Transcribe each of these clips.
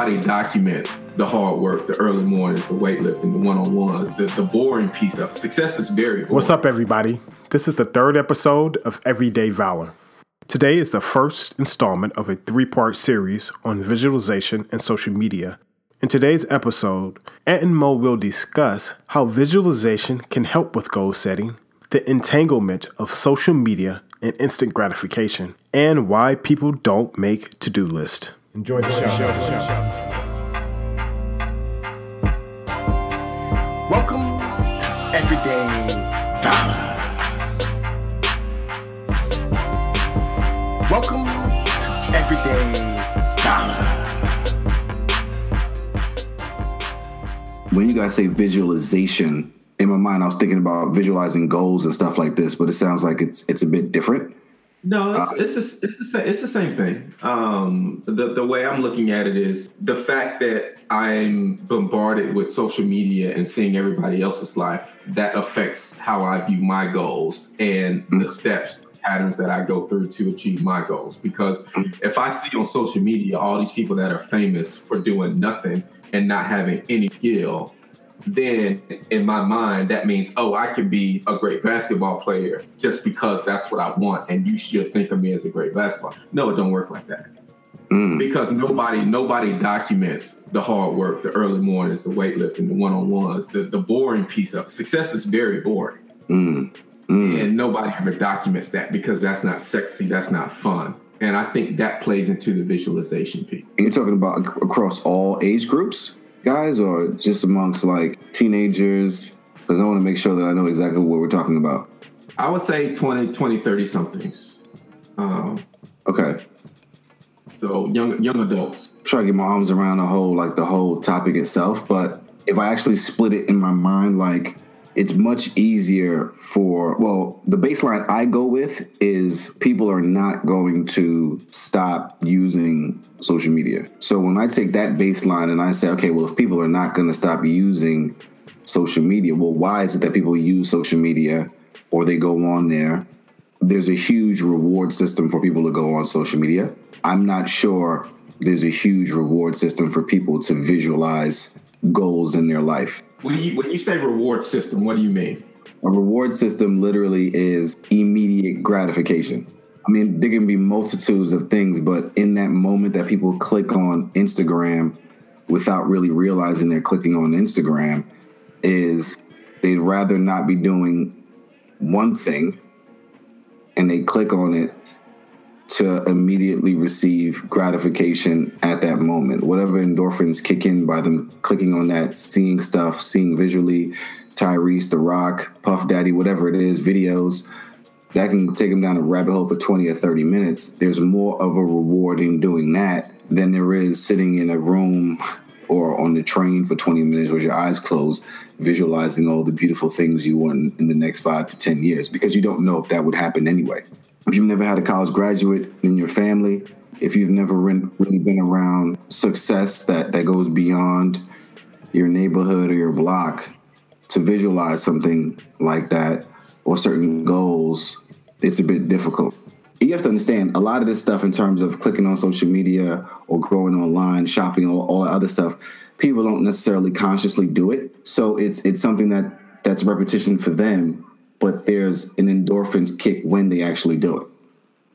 nobody documents the hard work, the early mornings, the weightlifting, the one-on-ones, the, the boring piece of success is very boring. What's up, everybody? This is the third episode of Everyday Valor. Today is the first installment of a three part series on visualization and social media. In today's episode, Ant and Mo will discuss how visualization can help with goal setting, the entanglement of social media and instant gratification, and why people don't make to do lists. Enjoy the show. Welcome to Everyday Valor. Welcome to Everyday Valor. When you guys say visualization, in my mind, I was thinking about visualizing goals and stuff like this, but it sounds like it's it's a bit different. No, it's uh, it's, a, it's the same. It's the same thing. Um, the the way I'm looking at it is the fact that I'm bombarded with social media and seeing everybody else's life that affects how I view my goals and mm-hmm. the steps patterns that I go through to achieve my goals. Because mm-hmm. if I see on social media all these people that are famous for doing nothing and not having any skill, then in my mind, that means, oh, I can be a great basketball player just because that's what I want. And you should think of me as a great basketball. No, it don't work like that. Mm. Because nobody, nobody documents the hard work, the early mornings, the weightlifting, the one-on-ones, the, the boring piece of success is very boring. Mm. Mm. And nobody ever documents that because that's not sexy, that's not fun. And I think that plays into the visualization piece. And you're talking about across all age groups? Guys or just amongst like teenagers? Because I want to make sure that I know exactly what we're talking about. I would say 20, 20 30 somethings. Um, okay. So young young adults. I'm trying to get my arms around the whole like the whole topic itself, but if I actually split it in my mind, like it's much easier for well the baseline i go with is people are not going to stop using social media. So when i take that baseline and i say okay well if people are not going to stop using social media well why is it that people use social media or they go on there? There's a huge reward system for people to go on social media. I'm not sure there's a huge reward system for people to visualize goals in their life when you, when you say reward system, what do you mean? A reward system literally is immediate gratification. I mean, there can be multitudes of things, but in that moment that people click on Instagram without really realizing they're clicking on Instagram, is they'd rather not be doing one thing and they click on it to immediately receive gratification at that moment. Whatever endorphins kick in by them clicking on that, seeing stuff, seeing visually, Tyrese, The Rock, Puff Daddy, whatever it is, videos, that can take them down a rabbit hole for 20 or 30 minutes. There's more of a reward in doing that than there is sitting in a room or on the train for 20 minutes with your eyes closed, visualizing all the beautiful things you want in the next five to 10 years, because you don't know if that would happen anyway if you've never had a college graduate in your family, if you've never really been around success that, that goes beyond your neighborhood or your block, to visualize something like that or certain goals, it's a bit difficult. You have to understand a lot of this stuff in terms of clicking on social media or going online, shopping, all, all that other stuff. People don't necessarily consciously do it, so it's it's something that that's repetition for them but there's an endorphins kick when they actually do it.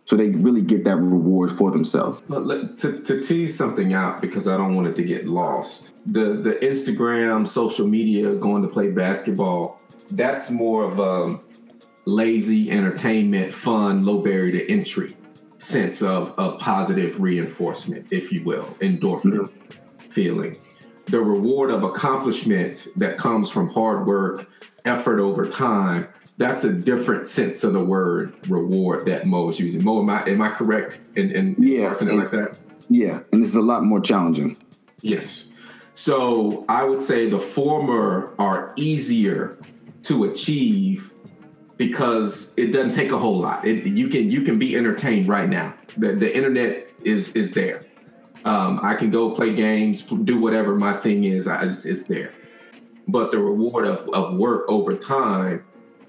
So they really get that reward for themselves. But to, to tease something out because I don't want it to get lost. The the Instagram, social media, going to play basketball, that's more of a lazy entertainment, fun, low barrier to entry sense of, of positive reinforcement, if you will, endorphin mm-hmm. feeling. The reward of accomplishment that comes from hard work, effort over time, that's a different sense of the word reward that Mo is using. Mo, am I am I correct in, in yeah, parsing like that? Yeah, and it's a lot more challenging. Yes. So I would say the former are easier to achieve because it doesn't take a whole lot. It, you can you can be entertained right now. The the internet is is there. Um, I can go play games, do whatever my thing is. I, it's, it's there. But the reward of, of work over time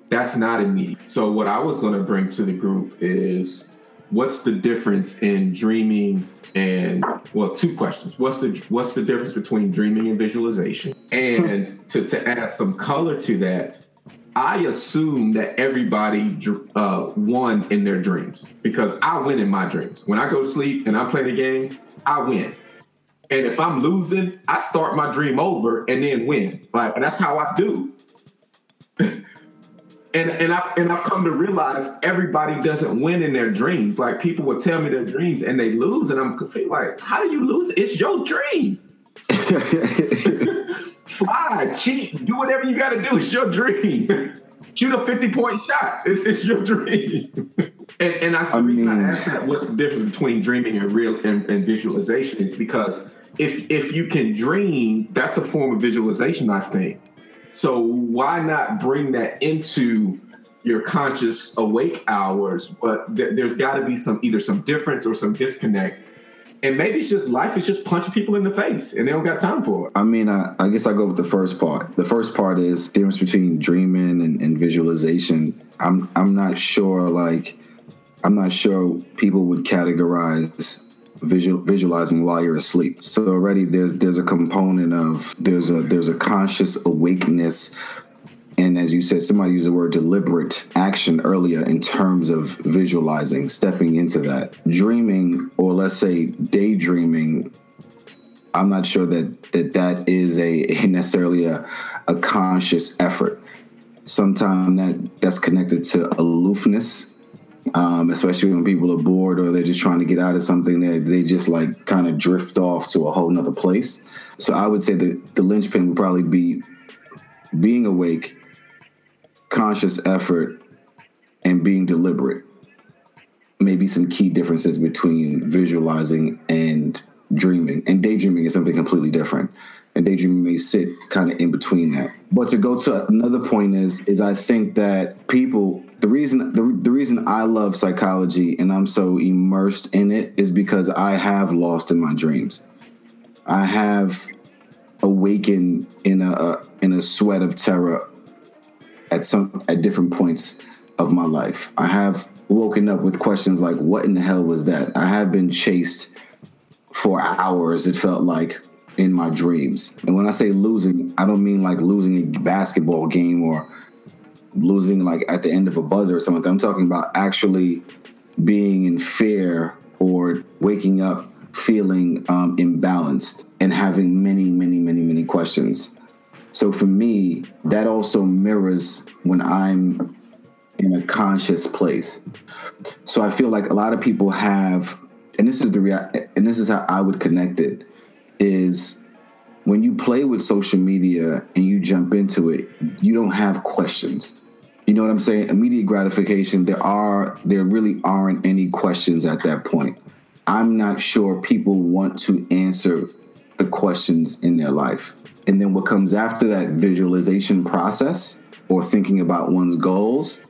that's not immediate. So what I was going to bring to the group is what's the difference in dreaming and well, two questions. What's the what's the difference between dreaming and visualization? And to, to add some color to that, I assume that everybody uh, won in their dreams because I win in my dreams. When I go to sleep and I play the game, I win. And if I'm losing, I start my dream over and then win. Like that's how I do. and and I and I've come to realize everybody doesn't win in their dreams. Like people will tell me their dreams and they lose, and I'm confused. Like, how do you lose? It's your dream. Fly, cheat, do whatever you got to do. It's your dream. Shoot a 50 point shot. It's, it's your dream. and, and I, I reason I asked that, what's the difference between dreaming and real and, and visualization is because if if you can dream, that's a form of visualization, I think. So why not bring that into your conscious awake hours? But th- there's got to be some either some difference or some disconnect. And maybe it's just life is just punching people in the face and they don't got time for it. I mean, I, I guess I go with the first part. The first part is difference between dreaming and, and visualization. I'm I'm not sure like I'm not sure people would categorize visual, visualizing while you're asleep. So already there's there's a component of there's a there's a conscious awakeness and as you said, somebody used the word deliberate action earlier in terms of visualizing, stepping into that. Dreaming, or let's say daydreaming, I'm not sure that that, that is a necessarily a, a conscious effort. Sometimes that that's connected to aloofness um, especially when people are bored or they're just trying to get out of something they, they just like kind of drift off to a whole nother place so i would say that the linchpin would probably be being awake conscious effort and being deliberate maybe some key differences between visualizing and dreaming and daydreaming is something completely different and daydreaming may sit kind of in between that. But to go to another point is is I think that people the reason the, the reason I love psychology and I'm so immersed in it is because I have lost in my dreams. I have awakened in a in a sweat of terror at some at different points of my life. I have woken up with questions like what in the hell was that? I have been chased for hours it felt like in my dreams. And when I say losing, I don't mean like losing a basketball game or losing like at the end of a buzzer or something. I'm talking about actually being in fear or waking up feeling um, imbalanced and having many, many, many, many questions. So for me, that also mirrors when I'm in a conscious place. So I feel like a lot of people have, and this is the rea- and this is how I would connect it is when you play with social media and you jump into it, you don't have questions. You know what I'm saying? Immediate gratification. There are there really aren't any questions at that point. I'm not sure people want to answer the questions in their life. And then what comes after that visualization process or thinking about one's goals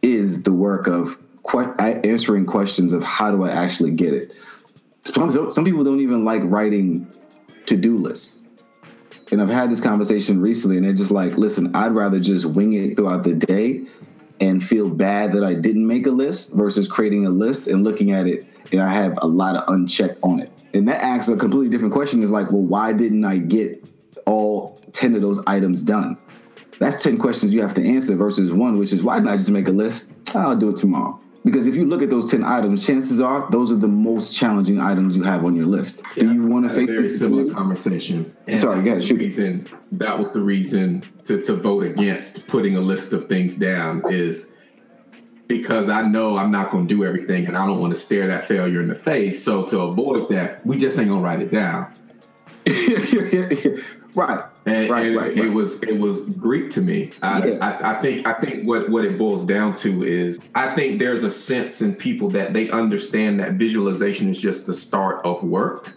is the work of que- answering questions of how do I actually get it. Some, some people don't even like writing to do lists. And I've had this conversation recently, and they're just like, listen, I'd rather just wing it throughout the day and feel bad that I didn't make a list versus creating a list and looking at it and I have a lot of unchecked on it. And that asks a completely different question is like, well, why didn't I get all 10 of those items done? That's 10 questions you have to answer versus one, which is why didn't I just make a list? I'll do it tomorrow. Because if you look at those 10 items, chances are those are the most challenging items you have on your list. Yeah, Do you want to face a very similar conversation? And Sorry, yeah, shoot. Reason, that was the reason to, to vote against putting a list of things down is because I know I'm not going to do everything and I don't want to stare that failure in the face. So to avoid that, we just ain't going to write it down. right. And, right, and right, it, right. was it was Greek to me. I, yeah. I, I, think I think what, what it boils down to is I think there's a sense in people that they understand that visualization is just the start of work,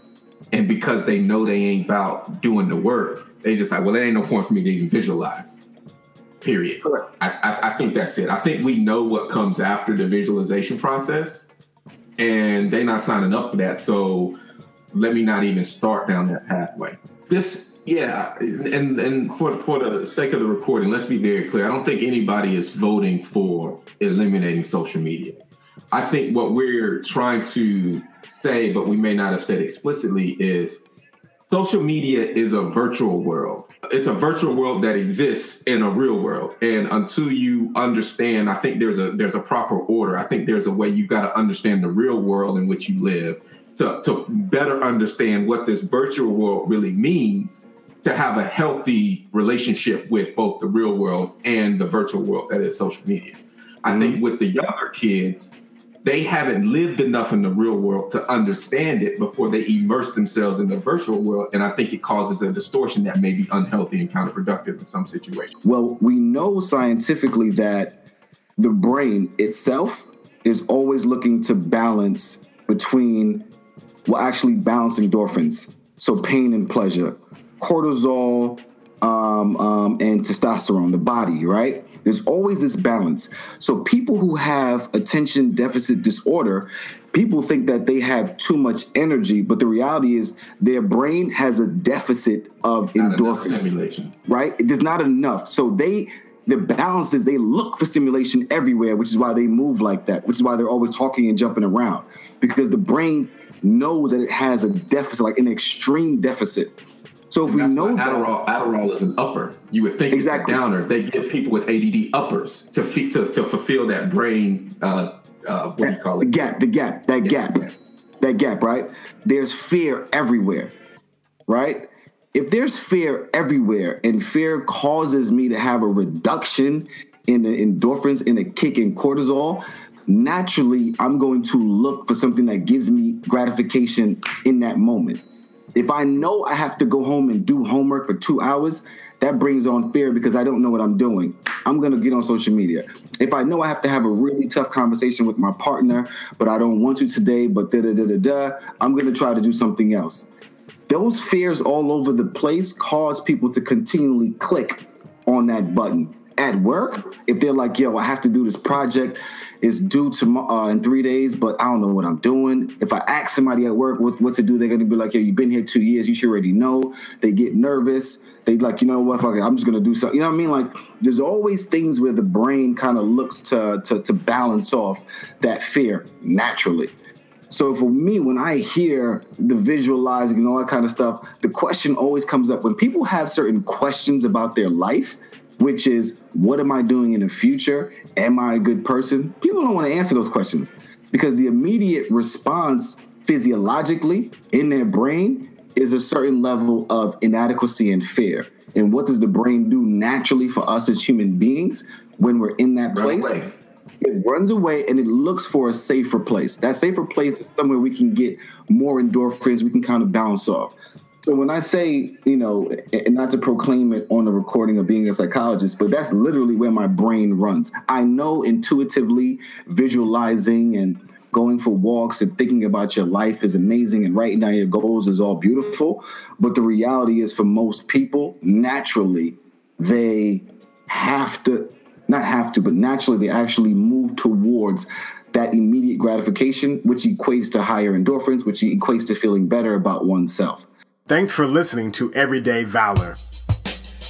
and because they know they ain't about doing the work, they just like, well, there ain't no point for me to even visualize. Period. I, I, I think that's it. I think we know what comes after the visualization process, and they're not signing up for that. So let me not even start down that pathway. This yeah, and and for for the sake of the recording, let's be very clear. I don't think anybody is voting for eliminating social media. I think what we're trying to say, but we may not have said explicitly, is social media is a virtual world. It's a virtual world that exists in a real world. And until you understand, I think there's a there's a proper order. I think there's a way you've got to understand the real world in which you live to, to better understand what this virtual world really means to have a healthy relationship with both the real world and the virtual world that is social media. I mm-hmm. think with the younger kids, they haven't lived enough in the real world to understand it before they immerse themselves in the virtual world. And I think it causes a distortion that may be unhealthy and counterproductive in some situations. Well, we know scientifically that the brain itself is always looking to balance between, well, actually balance endorphins. So pain and pleasure, cortisol, um, um, and testosterone, the body, right? There's always this balance. So people who have attention deficit disorder, people think that they have too much energy, but the reality is their brain has a deficit of endorphin. Right? There's not enough. So they the balance is they look for stimulation everywhere, which is why they move like that, which is why they're always talking and jumping around. Because the brain knows that it has a deficit, like an extreme deficit. So if we know Adderall, Adderall is an upper. You would think exactly. it's a downer. They give people with ADD uppers to to, to fulfill that brain. Uh, uh, what do you call it? The gap. The gap. That yeah, gap. That gap. Right. There's fear everywhere. Right. If there's fear everywhere, and fear causes me to have a reduction in the endorphins in a kick in cortisol, naturally I'm going to look for something that gives me gratification in that moment. If I know I have to go home and do homework for two hours, that brings on fear because I don't know what I'm doing. I'm gonna get on social media. If I know I have to have a really tough conversation with my partner, but I don't want to today, but da da da da da, I'm gonna try to do something else. Those fears all over the place cause people to continually click on that button. At work, if they're like, yo, I have to do this project, it's due to uh, in three days, but I don't know what I'm doing. If I ask somebody at work what, what to do, they're gonna be like, "Yo, you've been here two years. You should already know." They get nervous. They like, you know what? Fuck it, I'm just gonna do something. You know what I mean? Like, there's always things where the brain kind of looks to, to to balance off that fear naturally. So for me, when I hear the visualizing and all that kind of stuff, the question always comes up when people have certain questions about their life which is what am I doing in the future? Am I a good person? People don't want to answer those questions because the immediate response physiologically in their brain is a certain level of inadequacy and fear. And what does the brain do naturally for us as human beings when we're in that place? It runs away and it looks for a safer place. That safer place is somewhere we can get more endorphins, we can kind of bounce off. So when I say, you know, and not to proclaim it on the recording of being a psychologist, but that's literally where my brain runs. I know intuitively visualizing and going for walks and thinking about your life is amazing and writing down your goals is all beautiful. But the reality is for most people, naturally, they have to not have to, but naturally they actually move towards that immediate gratification, which equates to higher endorphins, which equates to feeling better about oneself. Thanks for listening to Everyday Valor.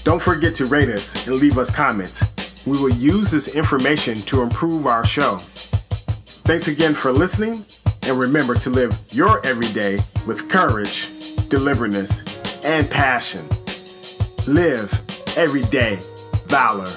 Don't forget to rate us and leave us comments. We will use this information to improve our show. Thanks again for listening, and remember to live your everyday with courage, deliberateness, and passion. Live everyday valor.